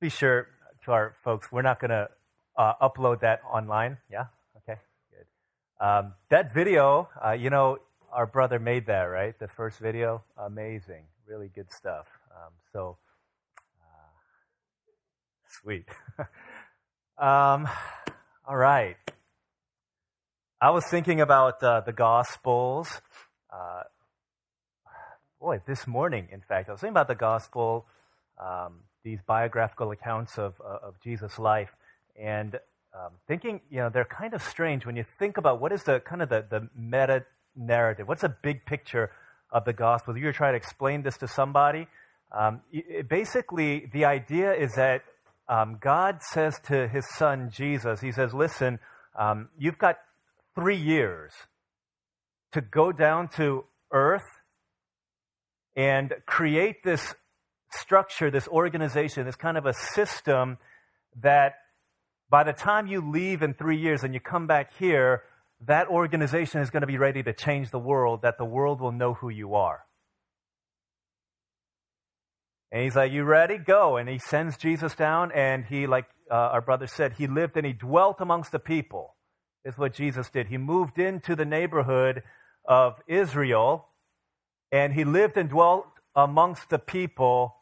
be sure to our folks, we're not going to uh, upload that online. Yeah? Okay, good. Um, that video, uh, you know, our brother made that, right? The first video? Amazing. Really good stuff. Um, so, uh, sweet. um, all right. I was thinking about uh, the Gospels. Uh, boy, this morning, in fact, I was thinking about the Gospel, um, these biographical accounts of, uh, of Jesus' life, and um, thinking, you know, they're kind of strange when you think about what is the kind of the, the meta narrative? What's a big picture of the gospel? You're trying to explain this to somebody, um, it, basically the idea is that um, God says to his son Jesus, He says, Listen, um, you've got three years to go down to earth and create this structure, this organization, this kind of a system that by the time you leave in three years and you come back here, that organization is going to be ready to change the world, that the world will know who you are. And he's like, You ready? Go. And he sends Jesus down, and he, like uh, our brother said, he lived and he dwelt amongst the people, is what Jesus did. He moved into the neighborhood of Israel, and he lived and dwelt amongst the people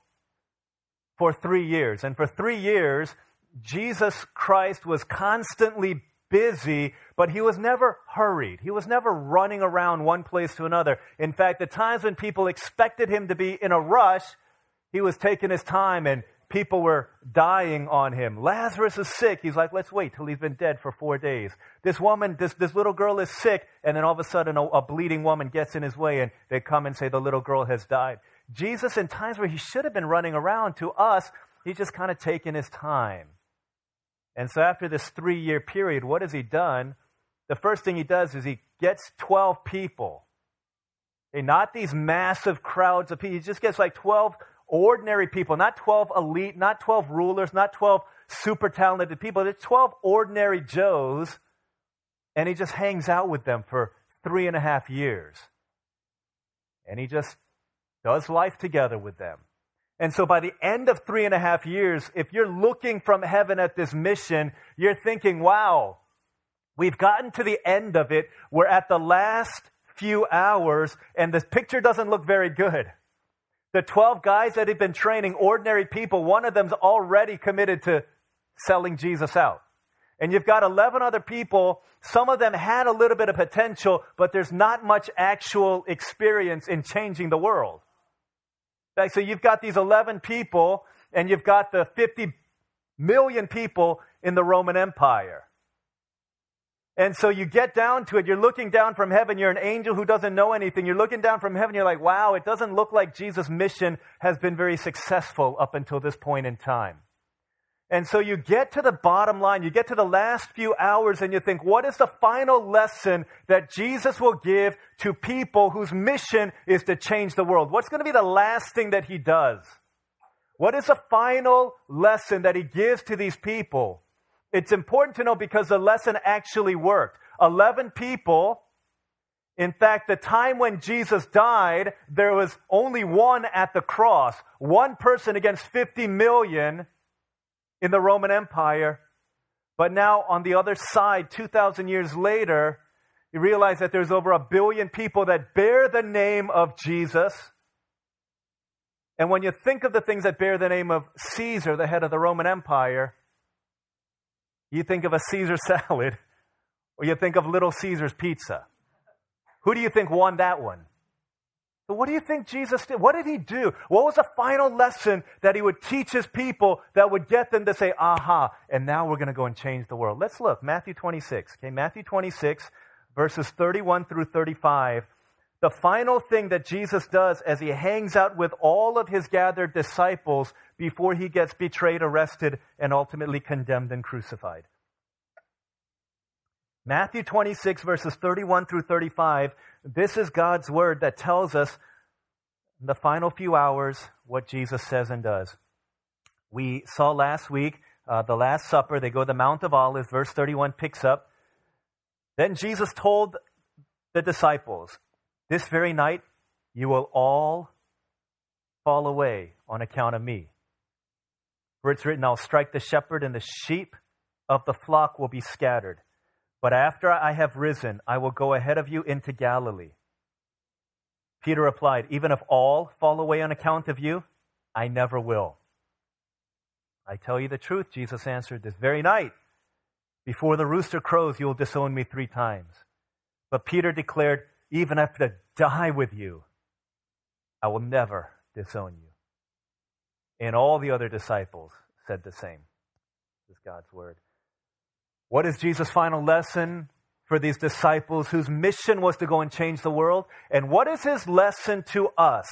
for three years. And for three years, Jesus Christ was constantly busy, but he was never hurried. He was never running around one place to another. In fact, the times when people expected him to be in a rush, he was taking his time and people were dying on him. Lazarus is sick. He's like, let's wait till he's been dead for four days. This woman, this, this little girl is sick, and then all of a sudden a, a bleeding woman gets in his way and they come and say the little girl has died. Jesus, in times where he should have been running around to us, he's just kind of taking his time. And so after this three year period, what has he done? The first thing he does is he gets 12 people. Okay, not these massive crowds of people. He just gets like 12 ordinary people, not 12 elite, not 12 rulers, not 12 super talented people. It's 12 ordinary Joes. And he just hangs out with them for three and a half years. And he just does life together with them. And so by the end of three and a half years, if you're looking from heaven at this mission, you're thinking, wow, we've gotten to the end of it. We're at the last few hours, and this picture doesn't look very good. The 12 guys that have been training ordinary people, one of them's already committed to selling Jesus out. And you've got 11 other people. Some of them had a little bit of potential, but there's not much actual experience in changing the world. So you've got these 11 people, and you've got the 50 million people in the Roman Empire. And so you get down to it, you're looking down from heaven, you're an angel who doesn't know anything. You're looking down from heaven, you're like, wow, it doesn't look like Jesus' mission has been very successful up until this point in time. And so you get to the bottom line, you get to the last few hours, and you think, what is the final lesson that Jesus will give to people whose mission is to change the world? What's going to be the last thing that he does? What is the final lesson that he gives to these people? It's important to know because the lesson actually worked. 11 people. In fact, the time when Jesus died, there was only one at the cross. One person against 50 million in the Roman Empire. But now, on the other side, 2,000 years later, you realize that there's over a billion people that bear the name of Jesus. And when you think of the things that bear the name of Caesar, the head of the Roman Empire, you think of a Caesar salad or you think of Little Caesar's pizza. Who do you think won that one? But what do you think Jesus did? What did he do? What was the final lesson that he would teach his people that would get them to say, aha, and now we're going to go and change the world? Let's look. Matthew 26. Okay, Matthew 26, verses 31 through 35. The final thing that Jesus does as he hangs out with all of his gathered disciples before he gets betrayed, arrested, and ultimately condemned and crucified. Matthew 26, verses 31 through 35, this is God's word that tells us in the final few hours what Jesus says and does. We saw last week uh, the Last Supper. They go to the Mount of Olives. Verse 31 picks up. Then Jesus told the disciples, This very night you will all fall away on account of me. For it's written, I'll strike the shepherd, and the sheep of the flock will be scattered. But after I have risen, I will go ahead of you into Galilee. Peter replied, Even if all fall away on account of you, I never will. I tell you the truth, Jesus answered, this very night, before the rooster crows, you will disown me three times. But Peter declared, Even if I die with you, I will never disown you. And all the other disciples said the same. This is God's word. What is Jesus' final lesson for these disciples whose mission was to go and change the world? And what is his lesson to us?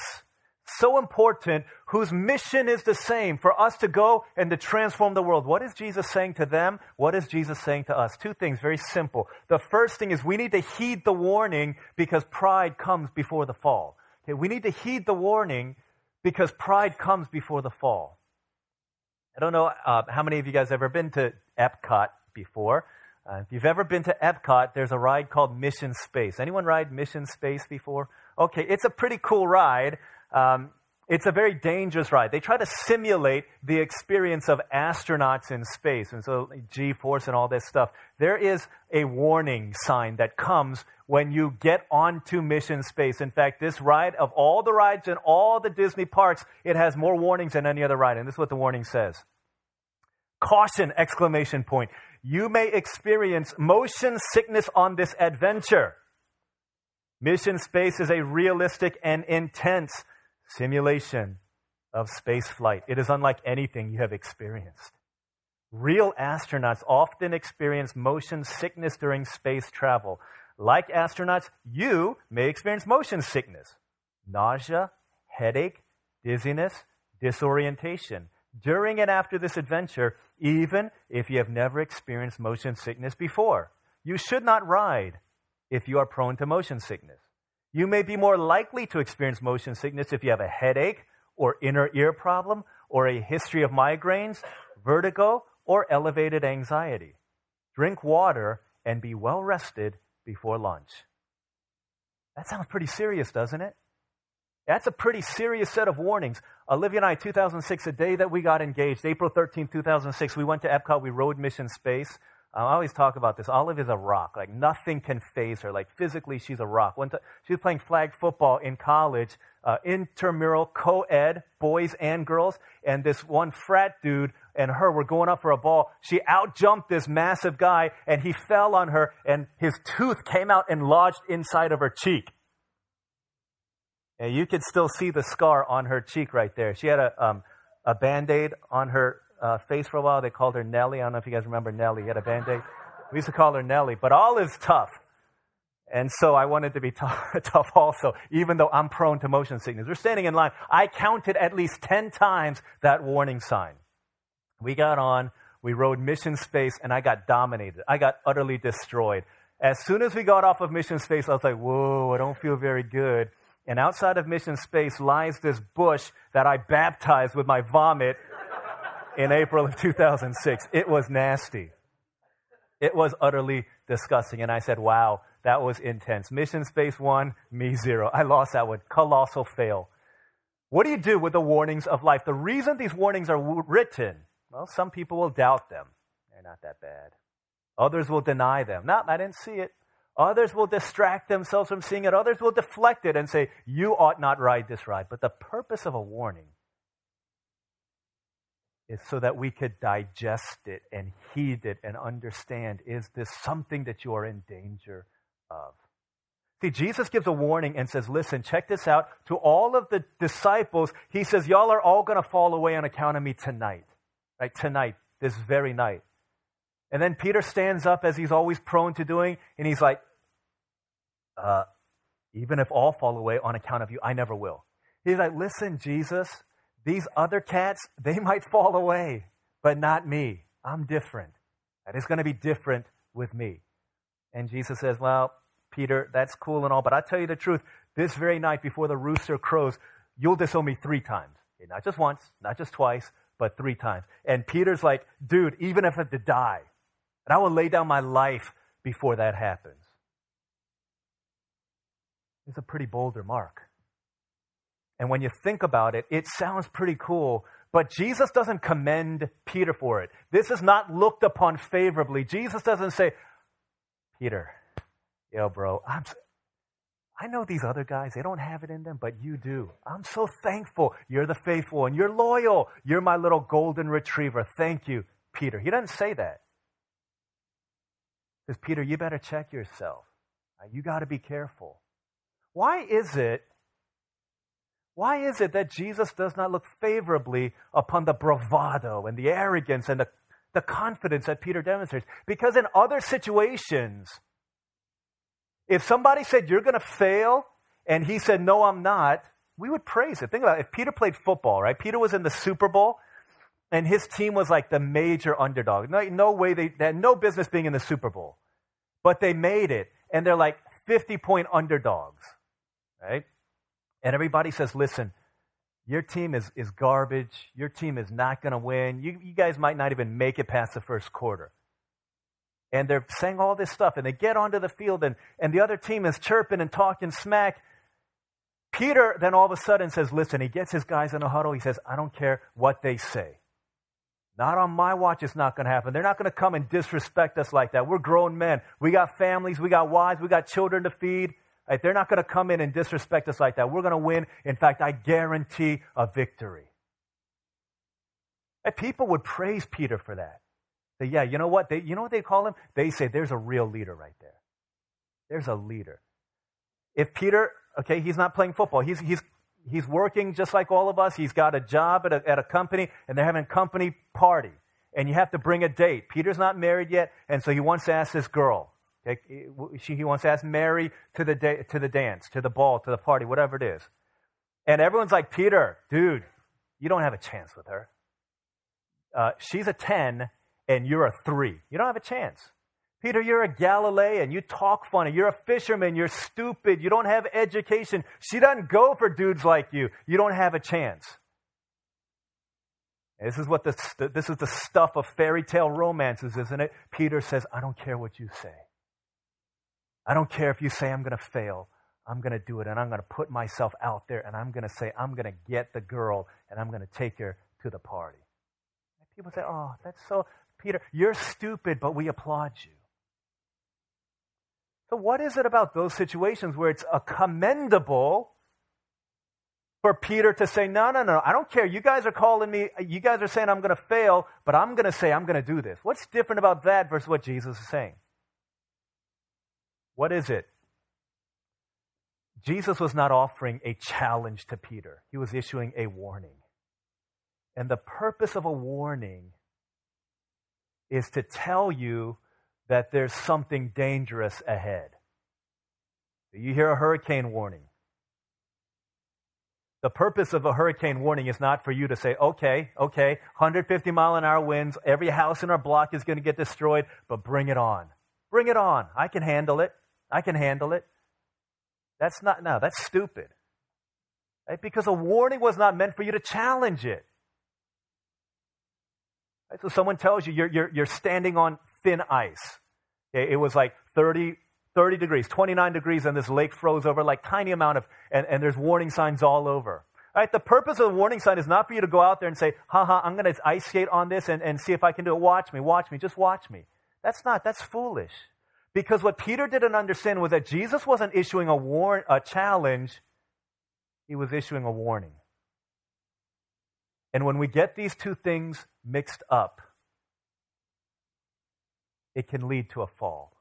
So important, whose mission is the same for us to go and to transform the world. What is Jesus saying to them? What is Jesus saying to us? Two things, very simple. The first thing is we need to heed the warning because pride comes before the fall. Okay, we need to heed the warning because pride comes before the fall. I don't know uh, how many of you guys ever been to Epcot before. Uh, if you've ever been to Epcot, there's a ride called Mission Space. Anyone ride Mission Space before? Okay, it's a pretty cool ride. Um, it's a very dangerous ride. They try to simulate the experience of astronauts in space, and so G force and all this stuff. There is a warning sign that comes when you get onto Mission Space. In fact, this ride, of all the rides in all the Disney parks, it has more warnings than any other ride, and this is what the warning says. Caution! Exclamation point. You may experience motion sickness on this adventure. Mission Space is a realistic and intense simulation of space flight. It is unlike anything you have experienced. Real astronauts often experience motion sickness during space travel. Like astronauts, you may experience motion sickness, nausea, headache, dizziness, disorientation during and after this adventure, even if you have never experienced motion sickness before. You should not ride if you are prone to motion sickness. You may be more likely to experience motion sickness if you have a headache or inner ear problem or a history of migraines, vertigo, or elevated anxiety. Drink water and be well rested before lunch. That sounds pretty serious, doesn't it? That's a pretty serious set of warnings. Olivia and I, 2006, the day that we got engaged, April 13, 2006, we went to Epcot, we rode Mission Space. I always talk about this. Olive is a rock. Like nothing can phase her. Like physically, she's a rock. One she was playing flag football in college, uh, intramural, co-ed, boys and girls. And this one frat dude and her were going up for a ball. She outjumped this massive guy, and he fell on her, and his tooth came out and lodged inside of her cheek. And you could still see the scar on her cheek right there. She had a um, a band aid on her uh, face for a while. They called her Nelly. I don't know if you guys remember Nelly. He had a band aid. We used to call her Nelly. But Olive's tough. And so I wanted to be tough, tough also, even though I'm prone to motion sickness. We're standing in line. I counted at least 10 times that warning sign. We got on, we rode Mission Space, and I got dominated. I got utterly destroyed. As soon as we got off of Mission Space, I was like, whoa, I don't feel very good. And outside of Mission Space lies this bush that I baptized with my vomit in April of 2006. It was nasty. It was utterly disgusting. And I said, wow, that was intense. Mission Space One, me zero. I lost that one. Colossal fail. What do you do with the warnings of life? The reason these warnings are written, well, some people will doubt them. They're not that bad. Others will deny them. No, I didn't see it. Others will distract themselves from seeing it. Others will deflect it and say, You ought not ride this ride. But the purpose of a warning is so that we could digest it and heed it and understand is this something that you are in danger of? See, Jesus gives a warning and says, Listen, check this out. To all of the disciples, he says, Y'all are all going to fall away on account of me tonight. Right? Tonight, this very night. And then Peter stands up as he's always prone to doing, and he's like, uh, Even if all fall away on account of you, I never will. He's like, Listen, Jesus, these other cats, they might fall away, but not me. I'm different. Is going to be different with me. And Jesus says, Well, Peter, that's cool and all, but I tell you the truth. This very night before the rooster crows, you'll disown me three times. Not just once, not just twice, but three times. And Peter's like, Dude, even if I have to die, and I will lay down my life before that happens. It's a pretty bold remark. And when you think about it, it sounds pretty cool, But Jesus doesn't commend Peter for it. This is not looked upon favorably. Jesus doesn't say, Peter, yo, bro, I'm, I know these other guys, they don't have it in them, but you do. I'm so thankful. You're the faithful and you're loyal. You're my little golden retriever. Thank you, Peter. He doesn't say that. He says, Peter, you better check yourself. You got to be careful. Why is it? Why is it that Jesus does not look favorably upon the bravado and the arrogance and the, the confidence that Peter demonstrates? Because in other situations, if somebody said, You're going to fail, and he said, No, I'm not, we would praise it. Think about it. If Peter played football, right? Peter was in the Super Bowl, and his team was like the major underdog. No, no way, they, they had no business being in the Super Bowl. But they made it, and they're like 50 point underdogs, right? And everybody says, Listen, your team is, is garbage. Your team is not going to win. You, you guys might not even make it past the first quarter and they're saying all this stuff, and they get onto the field, and, and the other team is chirping and talking smack. Peter then all of a sudden says, Listen, he gets his guys in a huddle. He says, I don't care what they say. Not on my watch, it's not going to happen. They're not going to come and disrespect us like that. We're grown men. We got families, we got wives, we got children to feed. They're not going to come in and disrespect us like that. We're going to win. In fact, I guarantee a victory. And people would praise Peter for that. Yeah, you know what? They, you know what they call him? They say, there's a real leader right there. There's a leader. If Peter, okay, he's not playing football. He's, he's, he's working just like all of us. He's got a job at a, at a company, and they're having a company party. And you have to bring a date. Peter's not married yet, and so he wants to ask this girl. She, he wants to ask Mary to the, da- to the dance, to the ball, to the party, whatever it is. And everyone's like, Peter, dude, you don't have a chance with her. Uh, she's a 10, and you're a three. You don't have a chance. Peter, you're a Galilean. You talk funny. You're a fisherman. You're stupid. You don't have education. She doesn't go for dudes like you. You don't have a chance. This is what the, this is the stuff of fairy tale romances, isn't it? Peter says, I don't care what you say. I don't care if you say I'm going to fail. I'm going to do it and I'm going to put myself out there and I'm going to say, I'm going to get the girl and I'm going to take her to the party. And people say, Oh, that's so, Peter, you're stupid, but we applaud you. So, what is it about those situations where it's a commendable for Peter to say, No, no, no, I don't care. You guys are calling me, you guys are saying I'm going to fail, but I'm going to say I'm going to do this. What's different about that versus what Jesus is saying? What is it? Jesus was not offering a challenge to Peter, he was issuing a warning. And the purpose of a warning is to tell you that there's something dangerous ahead. You hear a hurricane warning. The purpose of a hurricane warning is not for you to say, okay, okay, 150 mile an hour winds, every house in our block is going to get destroyed, but bring it on. Bring it on. I can handle it. I can handle it. That's not, no, that's stupid. Right? Because a warning was not meant for you to challenge it. Right? So someone tells you you're, you're, you're standing on thin ice. Okay? It was like 30, 30 degrees, 29 degrees, and this lake froze over like tiny amount of, and, and there's warning signs all over. Right? The purpose of the warning sign is not for you to go out there and say, haha, I'm going to ice skate on this and, and see if I can do it. Watch me, watch me, just watch me. That's not, that's foolish. Because what Peter didn't understand was that Jesus wasn't issuing a, war, a challenge, he was issuing a warning. And when we get these two things mixed up, it can lead to a fall.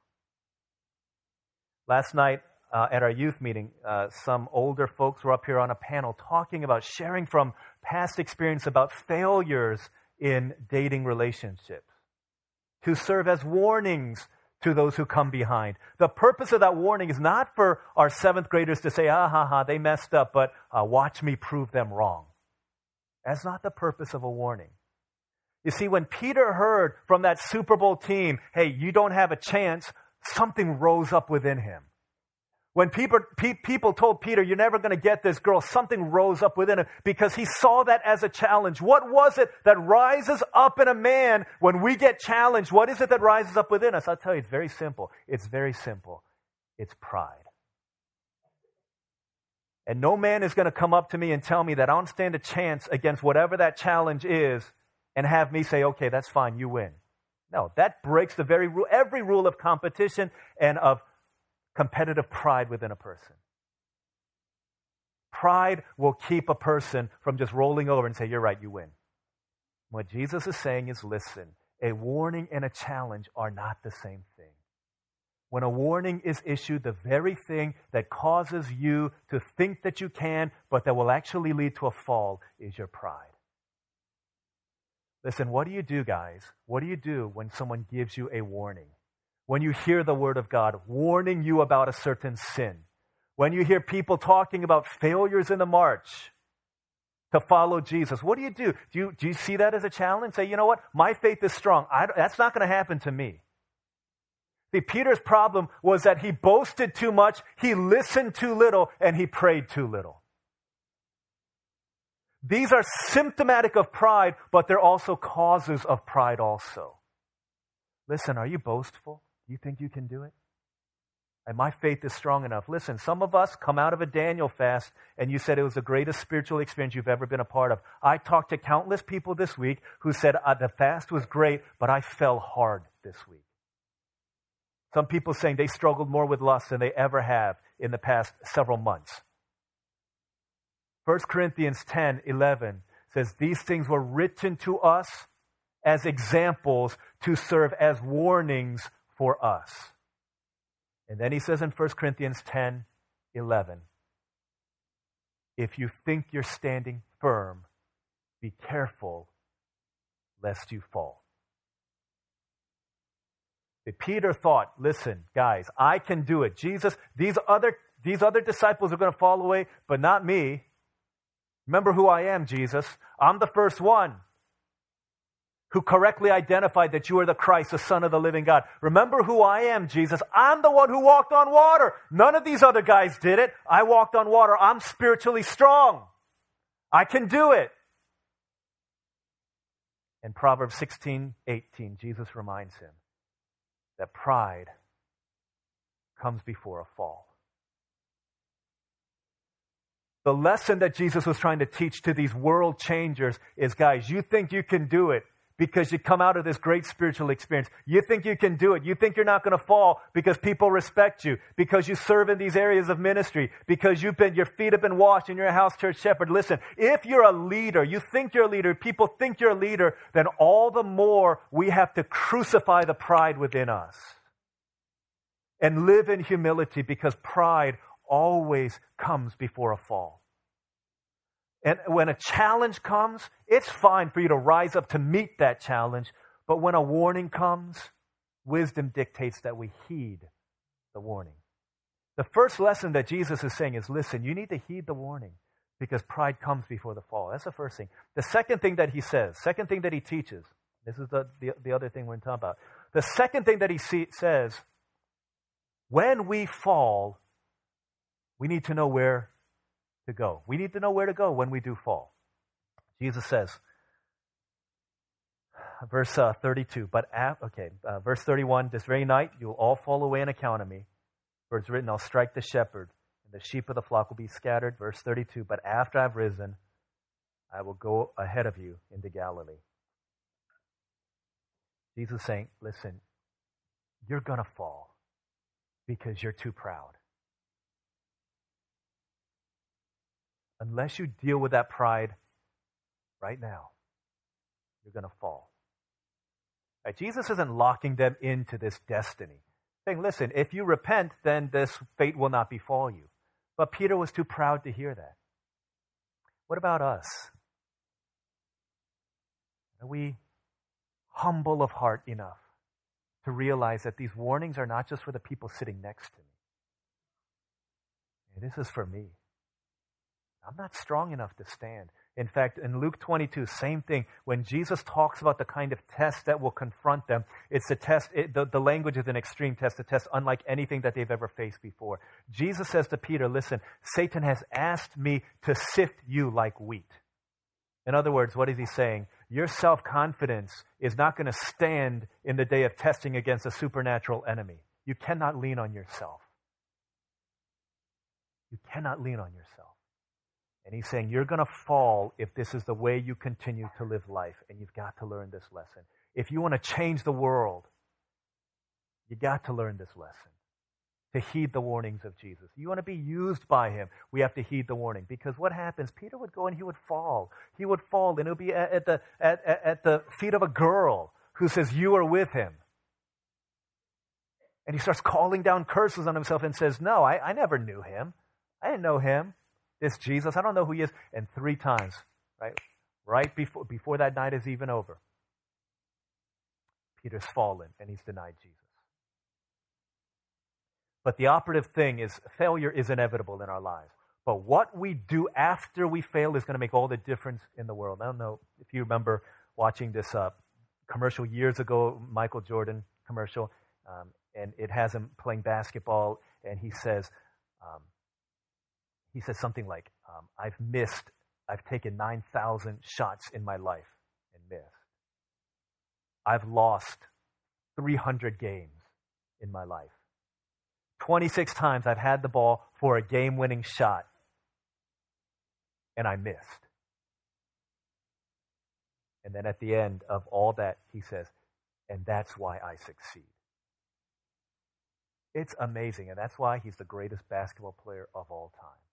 Last night uh, at our youth meeting, uh, some older folks were up here on a panel talking about sharing from past experience about failures in dating relationships to serve as warnings to those who come behind. The purpose of that warning is not for our seventh graders to say, ah, ha, ha, they messed up, but uh, watch me prove them wrong. That's not the purpose of a warning. You see, when Peter heard from that Super Bowl team, hey, you don't have a chance, something rose up within him. When people, people told Peter, you're never going to get this girl, something rose up within him because he saw that as a challenge. What was it that rises up in a man when we get challenged? What is it that rises up within us? I'll tell you, it's very simple. It's very simple. It's pride. And no man is going to come up to me and tell me that I don't stand a chance against whatever that challenge is and have me say, okay, that's fine, you win. No, that breaks the very rule, every rule of competition and of competitive pride within a person. Pride will keep a person from just rolling over and say, You're right, you win. What Jesus is saying is listen, a warning and a challenge are not the same thing. When a warning is issued, the very thing that causes you to think that you can, but that will actually lead to a fall, is your pride. Listen, what do you do, guys? What do you do when someone gives you a warning? When you hear the word of God warning you about a certain sin? When you hear people talking about failures in the march to follow Jesus, what do you do? Do you, do you see that as a challenge? Say, you know what? My faith is strong. I, that's not going to happen to me. See, Peter's problem was that he boasted too much, he listened too little, and he prayed too little. These are symptomatic of pride, but they're also causes of pride also. Listen, are you boastful? You think you can do it? And my faith is strong enough. Listen, some of us come out of a Daniel fast and you said it was the greatest spiritual experience you've ever been a part of. I talked to countless people this week who said uh, the fast was great, but I fell hard this week. Some people saying they struggled more with lust than they ever have in the past several months. 1 Corinthians 10 11 says, These things were written to us as examples to serve as warnings for us. And then he says in 1 Corinthians 10 11, if you think you're standing firm, be careful lest you fall. Peter thought, listen, guys, I can do it. Jesus, these other, these other disciples are going to fall away, but not me. Remember who I am, Jesus. I'm the first one who correctly identified that you are the Christ, the Son of the living God. Remember who I am, Jesus. I'm the one who walked on water. None of these other guys did it. I walked on water. I'm spiritually strong. I can do it. In Proverbs 16, 18, Jesus reminds him that pride comes before a fall. The lesson that Jesus was trying to teach to these world changers is guys, you think you can do it because you come out of this great spiritual experience. You think you can do it. You think you're not going to fall because people respect you, because you serve in these areas of ministry, because you've been, your feet have been washed and you're a house church shepherd. Listen, if you're a leader, you think you're a leader, people think you're a leader, then all the more we have to crucify the pride within us and live in humility because pride always comes before a fall. And when a challenge comes, it's fine for you to rise up to meet that challenge. But when a warning comes, wisdom dictates that we heed the warning. The first lesson that Jesus is saying is listen, you need to heed the warning because pride comes before the fall. That's the first thing. The second thing that he says, second thing that he teaches, this is the, the, the other thing we're talking about. The second thing that he see, says, when we fall, we need to know where to go. We need to know where to go when we do fall. Jesus says, verse uh, 32, but okay, uh, verse 31, this very night you'll all fall away on account of me. For it's written, I'll strike the shepherd, and the sheep of the flock will be scattered. Verse 32, but after I've risen, I will go ahead of you into Galilee. Jesus saying, listen, you're going to fall because you're too proud. Unless you deal with that pride right now, you're going to fall. Right? Jesus isn't locking them into this destiny, saying, listen, if you repent, then this fate will not befall you. But Peter was too proud to hear that. What about us? Are we humble of heart enough to realize that these warnings are not just for the people sitting next to me? This is for me. I'm not strong enough to stand. In fact, in Luke 22, same thing. When Jesus talks about the kind of test that will confront them, it's a test, it, the, the language is an extreme test, a test unlike anything that they've ever faced before. Jesus says to Peter, Listen, Satan has asked me to sift you like wheat. In other words, what is he saying? Your self confidence is not going to stand in the day of testing against a supernatural enemy. You cannot lean on yourself. You cannot lean on yourself. And he's saying, You're going to fall if this is the way you continue to live life. And you've got to learn this lesson. If you want to change the world, you got to learn this lesson to heed the warnings of Jesus. You want to be used by him, we have to heed the warning. Because what happens? Peter would go and he would fall. He would fall, and it would be at, the, at, at the feet of a girl who says, You are with him. And he starts calling down curses on himself and says, No, I, I never knew him. I didn't know him. This Jesus, I don't know who he is. And three times, right? Right before, before that night is even over, Peter's fallen and he's denied Jesus. But the operative thing is failure is inevitable in our lives. But what we do after we fail is going to make all the difference in the world. I don't know if you remember watching this uh, commercial years ago, Michael Jordan commercial, um, and it has him playing basketball, and he says, um, he says something like, um, "I've missed, I've taken nine thousand shots in my life and missed. I've lost three hundred games in my life." 26 times I've had the ball for a game winning shot, and I missed. And then at the end of all that, he says, and that's why I succeed. It's amazing, and that's why he's the greatest basketball player of all time.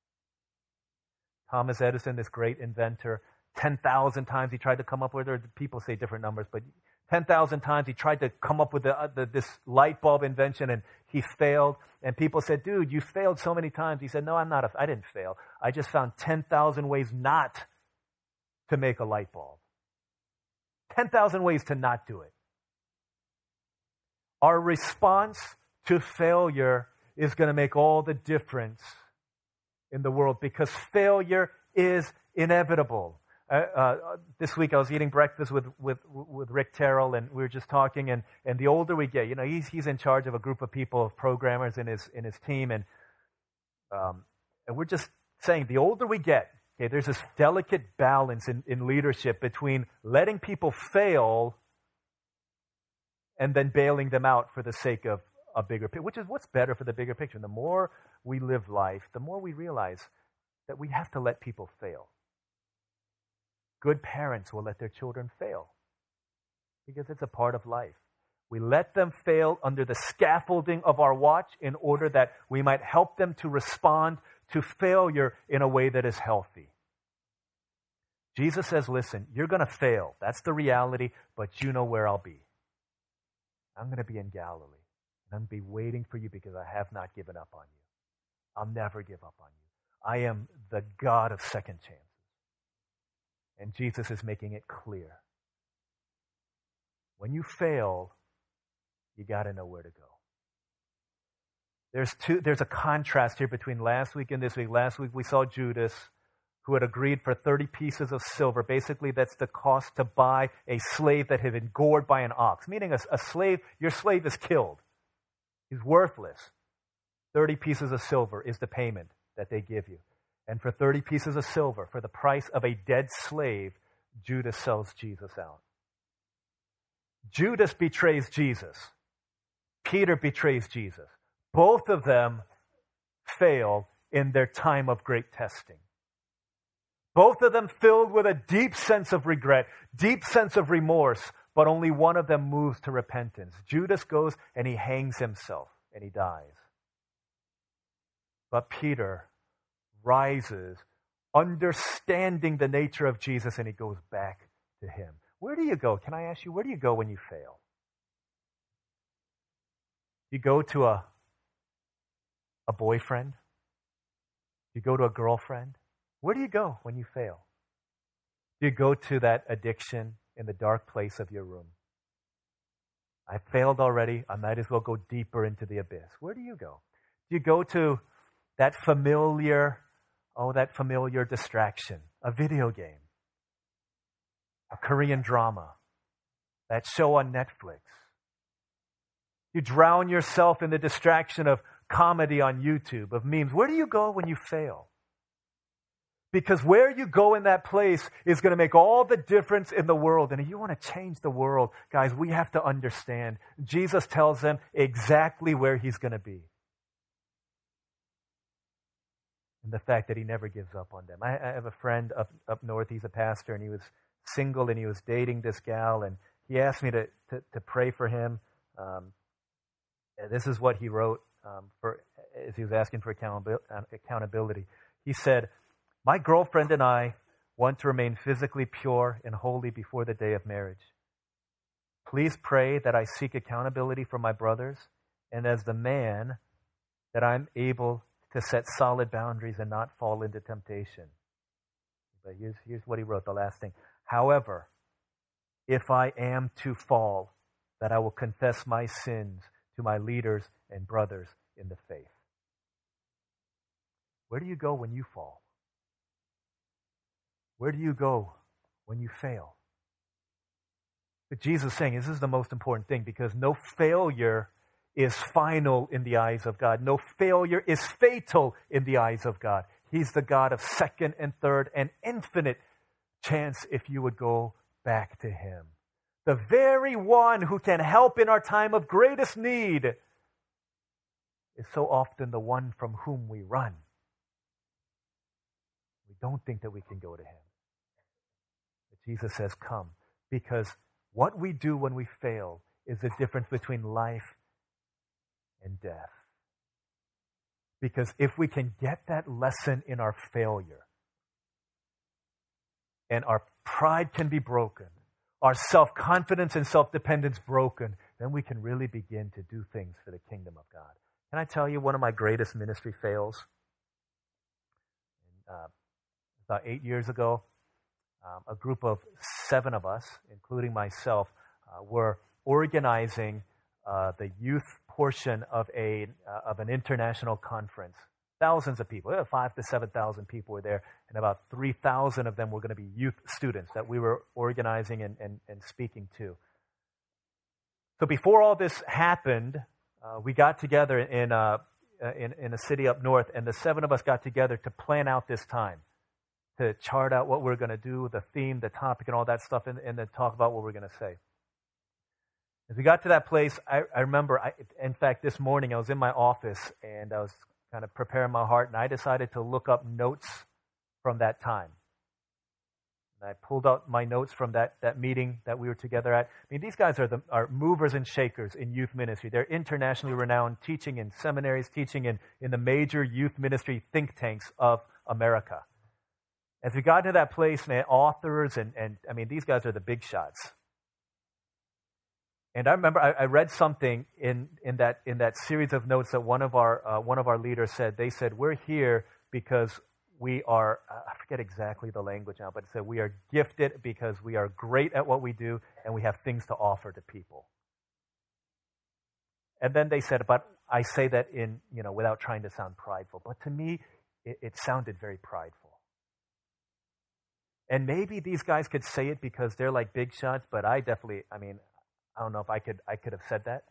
Thomas Edison, this great inventor, 10,000 times he tried to come up with, or people say different numbers, but 10,000 times he tried to come up with the, uh, the, this light bulb invention and he failed. And people said, dude, you failed so many times. He said, no, I'm not. A, I didn't fail. I just found 10,000 ways not to make a light bulb. 10,000 ways to not do it. Our response to failure is going to make all the difference in the world because failure is inevitable. Uh, uh, this week I was eating breakfast with, with, with Rick Terrell, and we were just talking. And, and the older we get, you know, he's, he's in charge of a group of people, of programmers in his, in his team. And, um, and we're just saying the older we get, okay, there's this delicate balance in, in leadership between letting people fail and then bailing them out for the sake of a bigger picture, which is what's better for the bigger picture. The more we live life, the more we realize that we have to let people fail. Good parents will let their children fail because it's a part of life. We let them fail under the scaffolding of our watch in order that we might help them to respond to failure in a way that is healthy. Jesus says, Listen, you're going to fail. That's the reality, but you know where I'll be. I'm going to be in Galilee. And I'm going to be waiting for you because I have not given up on you. I'll never give up on you. I am the God of second chances. And Jesus is making it clear. When you fail, you got to know where to go. There's, two, there's a contrast here between last week and this week. Last week we saw Judas, who had agreed for 30 pieces of silver. Basically, that's the cost to buy a slave that had been gored by an ox, meaning a, a slave, your slave is killed. He's worthless. 30 pieces of silver is the payment that they give you. And for 30 pieces of silver, for the price of a dead slave, Judas sells Jesus out. Judas betrays Jesus. Peter betrays Jesus. Both of them fail in their time of great testing. Both of them filled with a deep sense of regret, deep sense of remorse, but only one of them moves to repentance. Judas goes and he hangs himself and he dies. But Peter rises, understanding the nature of Jesus, and he goes back to him. Where do you go? Can I ask you, where do you go when you fail? Do you go to a, a boyfriend? You go to a girlfriend? Where do you go when you fail? Do you go to that addiction in the dark place of your room? I failed already. I might as well go deeper into the abyss. Where do you go? Do you go to that familiar Oh, that familiar distraction, a video game, a Korean drama, that show on Netflix. You drown yourself in the distraction of comedy on YouTube, of memes. Where do you go when you fail? Because where you go in that place is going to make all the difference in the world. And if you want to change the world, guys, we have to understand. Jesus tells them exactly where he's going to be. And the fact that he never gives up on them. I, I have a friend up, up north, he's a pastor, and he was single and he was dating this gal, and he asked me to, to, to pray for him. Um, this is what he wrote um, for, as he was asking for accountability. He said, My girlfriend and I want to remain physically pure and holy before the day of marriage. Please pray that I seek accountability from my brothers, and as the man, that I'm able to set solid boundaries and not fall into temptation. But here's, here's what he wrote, the last thing. However, if I am to fall, that I will confess my sins to my leaders and brothers in the faith. Where do you go when you fall? Where do you go when you fail? But Jesus is saying this is the most important thing because no failure is final in the eyes of God. No failure is fatal in the eyes of God. He's the God of second and third and infinite chance if you would go back to Him. The very one who can help in our time of greatest need is so often the one from whom we run. We don't think that we can go to Him. But Jesus says, Come, because what we do when we fail is the difference between life and death. Because if we can get that lesson in our failure, and our pride can be broken, our self confidence and self dependence broken, then we can really begin to do things for the kingdom of God. Can I tell you one of my greatest ministry fails? Uh, about eight years ago, um, a group of seven of us, including myself, uh, were organizing uh, the youth portion of, a, uh, of an international conference. Thousands of people, five to 7,000 people were there, and about 3,000 of them were going to be youth students that we were organizing and, and, and speaking to. So before all this happened, uh, we got together in, uh, in, in a city up north, and the seven of us got together to plan out this time, to chart out what we're going to do, the theme, the topic, and all that stuff, and, and then talk about what we're going to say. As we got to that place, I, I remember, I, in fact, this morning I was in my office and I was kind of preparing my heart, and I decided to look up notes from that time. And I pulled out my notes from that, that meeting that we were together at. I mean, these guys are, the, are movers and shakers in youth ministry. They're internationally renowned, teaching in seminaries, teaching in, in the major youth ministry think tanks of America. As we got to that place, man, authors and, and I mean, these guys are the big shots. And I remember I, I, read something in, in, that, in that series of notes that one of, our, uh, one of our leaders said. They said, We're here because we are, uh, I forget exactly the language now, but it said, We are gifted because we are great at what we do and we have things to offer to people. And then they said, But I say that in, you know, without trying to sound prideful. But to me, it, it sounded very prideful. And maybe these guys could say it because they're like big shots, but I definitely, I mean, I don't know if I could, I could have said that,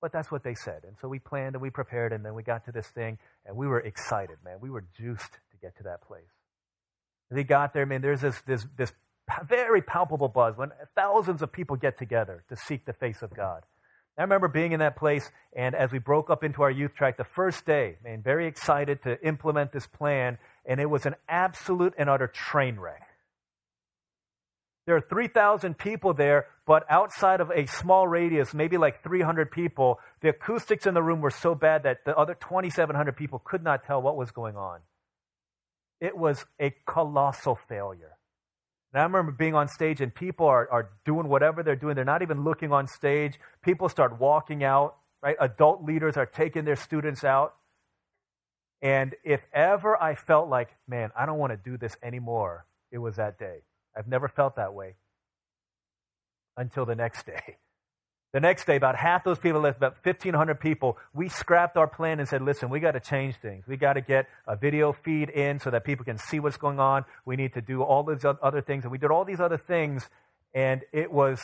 but that's what they said. And so we planned and we prepared, and then we got to this thing, and we were excited, man. We were juiced to get to that place. We got there, man, there's this, this, this very palpable buzz when thousands of people get together to seek the face of God. I remember being in that place, and as we broke up into our youth track the first day, man, very excited to implement this plan, and it was an absolute and utter train wreck. There are 3,000 people there, but outside of a small radius, maybe like 300 people, the acoustics in the room were so bad that the other 2,700 people could not tell what was going on. It was a colossal failure. And I remember being on stage and people are, are doing whatever they're doing. They're not even looking on stage. People start walking out, right? Adult leaders are taking their students out. And if ever I felt like, man, I don't want to do this anymore, it was that day. I've never felt that way until the next day. The next day, about half those people left, about 1,500 people, we scrapped our plan and said, listen, we got to change things. We got to get a video feed in so that people can see what's going on. We need to do all these other things. And we did all these other things, and it was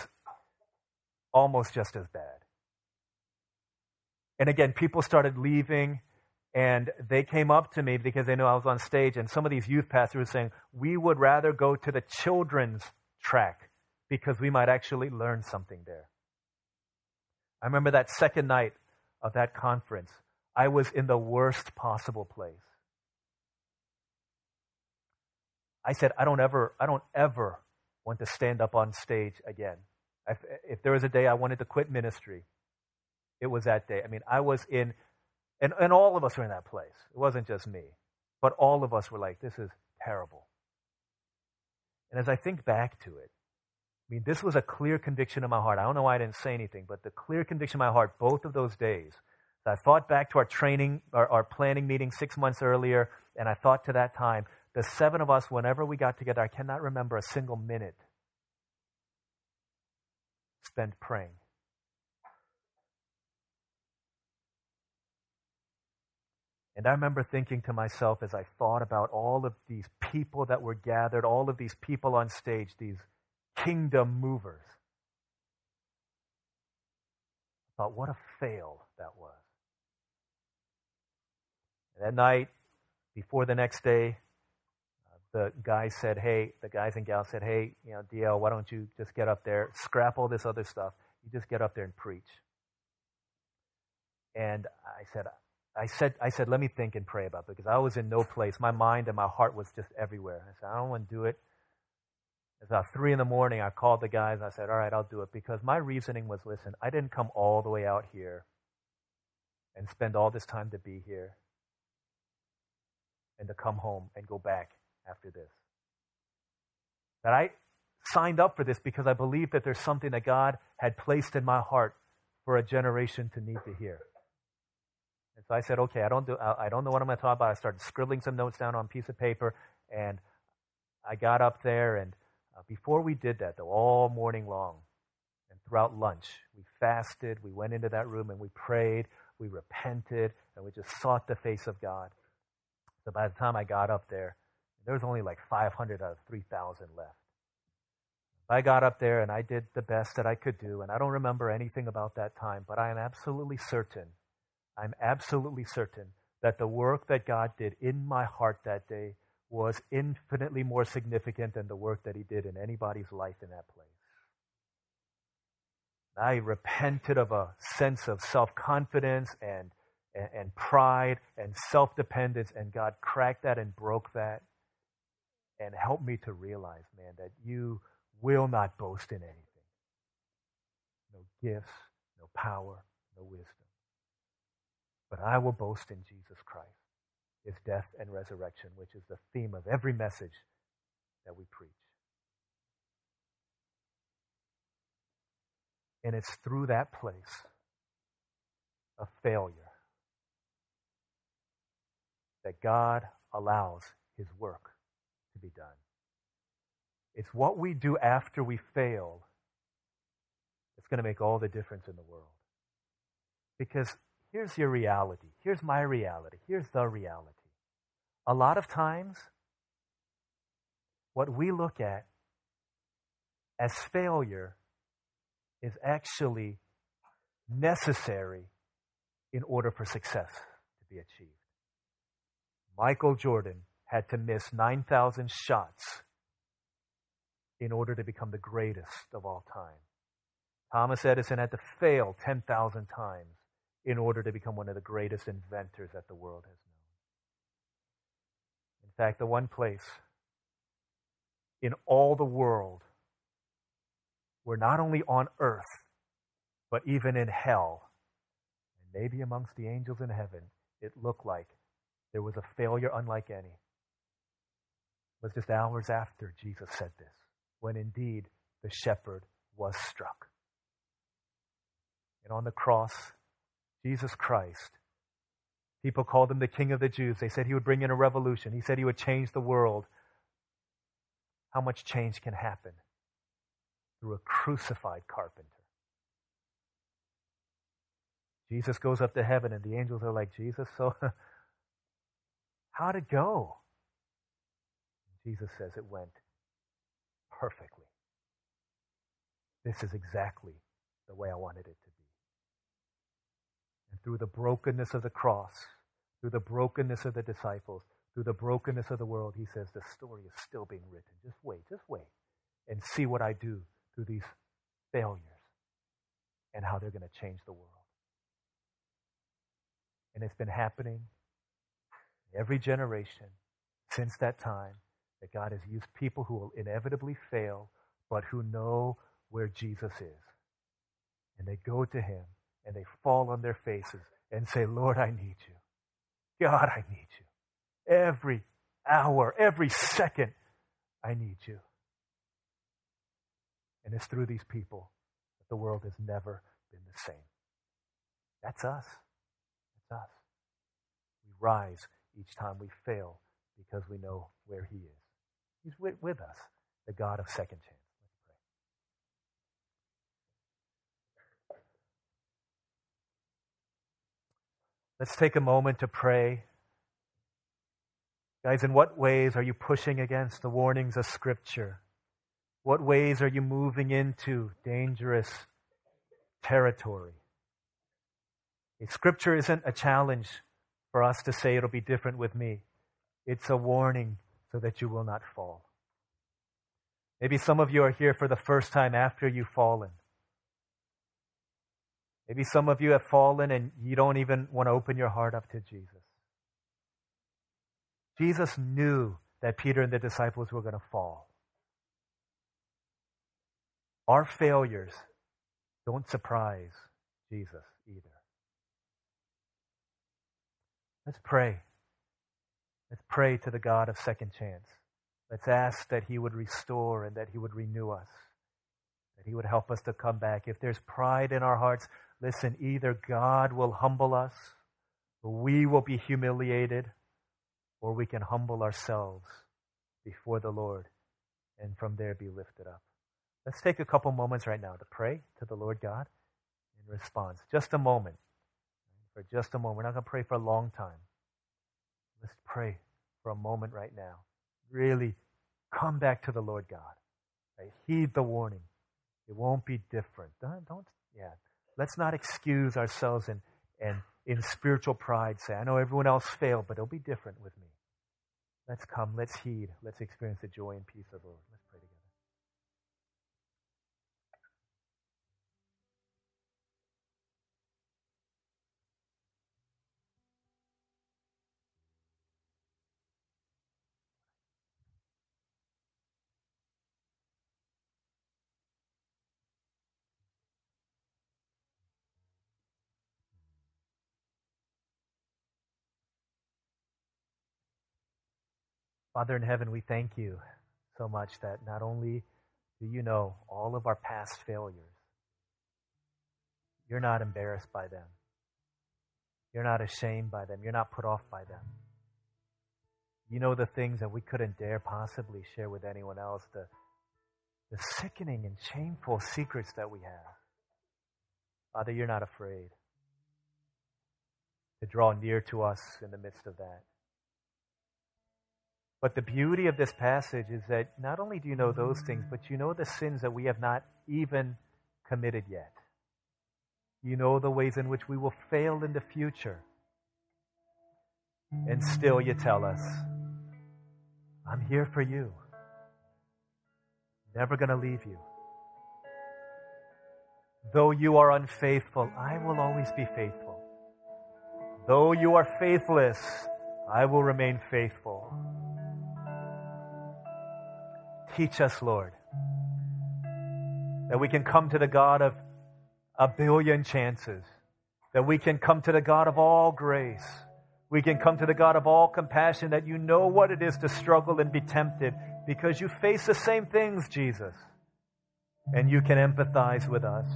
almost just as bad. And again, people started leaving. And they came up to me because they knew I was on stage, and some of these youth pastors were saying, We would rather go to the children's track because we might actually learn something there. I remember that second night of that conference, I was in the worst possible place. I said, I don't ever, I don't ever want to stand up on stage again. If, if there was a day I wanted to quit ministry, it was that day. I mean, I was in, and, and all of us were in that place. It wasn't just me, but all of us were like, this is terrible. And as I think back to it, I mean, this was a clear conviction in my heart. I don't know why I didn't say anything, but the clear conviction in my heart, both of those days, I thought back to our training, our, our planning meeting six months earlier, and I thought to that time, the seven of us, whenever we got together, I cannot remember a single minute spent praying. And I remember thinking to myself as I thought about all of these people that were gathered, all of these people on stage, these kingdom movers. I thought, what a fail that was. That night, before the next day, the guys said, hey, the guys and gals said, hey, you know, DL, why don't you just get up there, scrap all this other stuff. You just get up there and preach. And I said, I said, I said, let me think and pray about it because I was in no place. My mind and my heart was just everywhere. I said, I don't want to do it. It's about three in the morning. I called the guys. And I said, all right, I'll do it because my reasoning was, listen, I didn't come all the way out here and spend all this time to be here and to come home and go back after this. That I signed up for this because I believe that there's something that God had placed in my heart for a generation to need to hear. And so I said, okay, I don't, do, I don't know what I'm going to talk about. I started scribbling some notes down on a piece of paper, and I got up there. And uh, before we did that, though, all morning long and throughout lunch, we fasted. We went into that room and we prayed. We repented, and we just sought the face of God. So by the time I got up there, there was only like 500 out of 3,000 left. I got up there and I did the best that I could do, and I don't remember anything about that time, but I am absolutely certain I'm absolutely certain that the work that God did in my heart that day was infinitely more significant than the work that He did in anybody's life in that place. I repented of a sense of self confidence and, and, and, pride and self dependence, and God cracked that and broke that and helped me to realize, man, that you will not boast in anything. No gifts, no power, no wisdom. But I will boast in Jesus Christ, his death and resurrection, which is the theme of every message that we preach. And it's through that place of failure that God allows his work to be done. It's what we do after we fail that's going to make all the difference in the world. Because here's your reality. Here's my reality. Here's the reality. A lot of times, what we look at as failure is actually necessary in order for success to be achieved. Michael Jordan had to miss 9,000 shots in order to become the greatest of all time. Thomas Edison had to fail 10,000 times in order to become one of the greatest inventors that the world has known. In fact, the one place in all the world where not only on earth, but even in hell, and maybe amongst the angels in heaven, it looked like there was a failure unlike any. It was just hours after Jesus said this, when indeed the shepherd was struck. And on the cross, Jesus Christ. People called him the King of the Jews. They said he would bring in a revolution. He said he would change the world. How much change can happen through a crucified carpenter? Jesus goes up to heaven, and the angels are like, Jesus, so how'd it go? Jesus says it went perfectly. This is exactly the way I wanted it to. Through the brokenness of the cross, through the brokenness of the disciples, through the brokenness of the world, he says the story is still being written. Just wait, just wait, and see what I do through these failures and how they're going to change the world. And it's been happening every generation since that time. that God has used people who will inevitably fail, but who know where Jesus is. And they go to him and they fall on their faces and say, Lord, I need you. God, I need you. Every hour, every second, I need you. And it's through these people that the world has never been the same. That's us. That's us. We rise each time we fail because we know where He is. He's with, with us, the God of second chance. Let's take a moment to pray. Guys, in what ways are you pushing against the warnings of Scripture? What ways are you moving into dangerous territory? If Scripture isn't a challenge for us to say it'll be different with me. It's a warning so that you will not fall. Maybe some of you are here for the first time after you've fallen. Maybe some of you have fallen and you don't even want to open your heart up to Jesus. Jesus knew that Peter and the disciples were going to fall. Our failures don't surprise Jesus either. Let's pray. Let's pray to the God of second chance. Let's ask that He would restore and that He would renew us, that He would help us to come back. If there's pride in our hearts, listen, either God will humble us, or we will be humiliated, or we can humble ourselves before the Lord and from there be lifted up. Let's take a couple moments right now to pray to the Lord God in response. Just a moment. For just a moment. We're not going to pray for a long time. Let's pray for a moment right now. Really come back to the Lord God. Right? Heed the warning. It won't be different. Don't, don't yeah. Let's not excuse ourselves and, and in spiritual pride say, I know everyone else failed, but it'll be different with me. Let's come. Let's heed. Let's experience the joy and peace of the Lord. Father in heaven, we thank you so much that not only do you know all of our past failures, you're not embarrassed by them. You're not ashamed by them. You're not put off by them. You know the things that we couldn't dare possibly share with anyone else, the, the sickening and shameful secrets that we have. Father, you're not afraid to draw near to us in the midst of that. But the beauty of this passage is that not only do you know those things, but you know the sins that we have not even committed yet. You know the ways in which we will fail in the future. And still you tell us, I'm here for you. Never going to leave you. Though you are unfaithful, I will always be faithful. Though you are faithless, I will remain faithful. Teach us, Lord, that we can come to the God of a billion chances, that we can come to the God of all grace. We can come to the God of all compassion, that you know what it is to struggle and be tempted because you face the same things, Jesus. And you can empathize with us.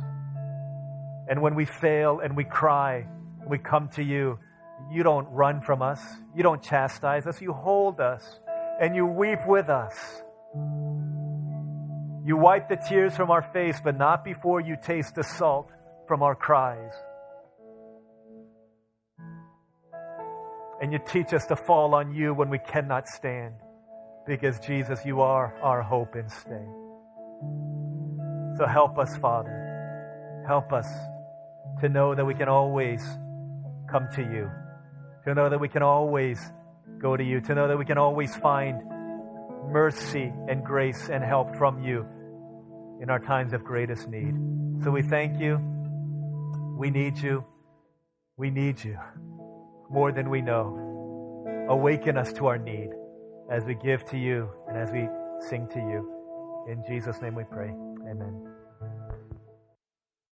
And when we fail and we cry, we come to you, you don't run from us. You don't chastise us. You hold us and you weep with us. You wipe the tears from our face, but not before you taste the salt from our cries. And you teach us to fall on you when we cannot stand, because Jesus, you are our hope and stay. So help us, Father. Help us to know that we can always come to you, to know that we can always go to you, to know that we can always find mercy and grace and help from you in our times of greatest need. So we thank you. We need you. We need you more than we know. Awaken us to our need as we give to you and as we sing to you. In Jesus' name we pray. Amen.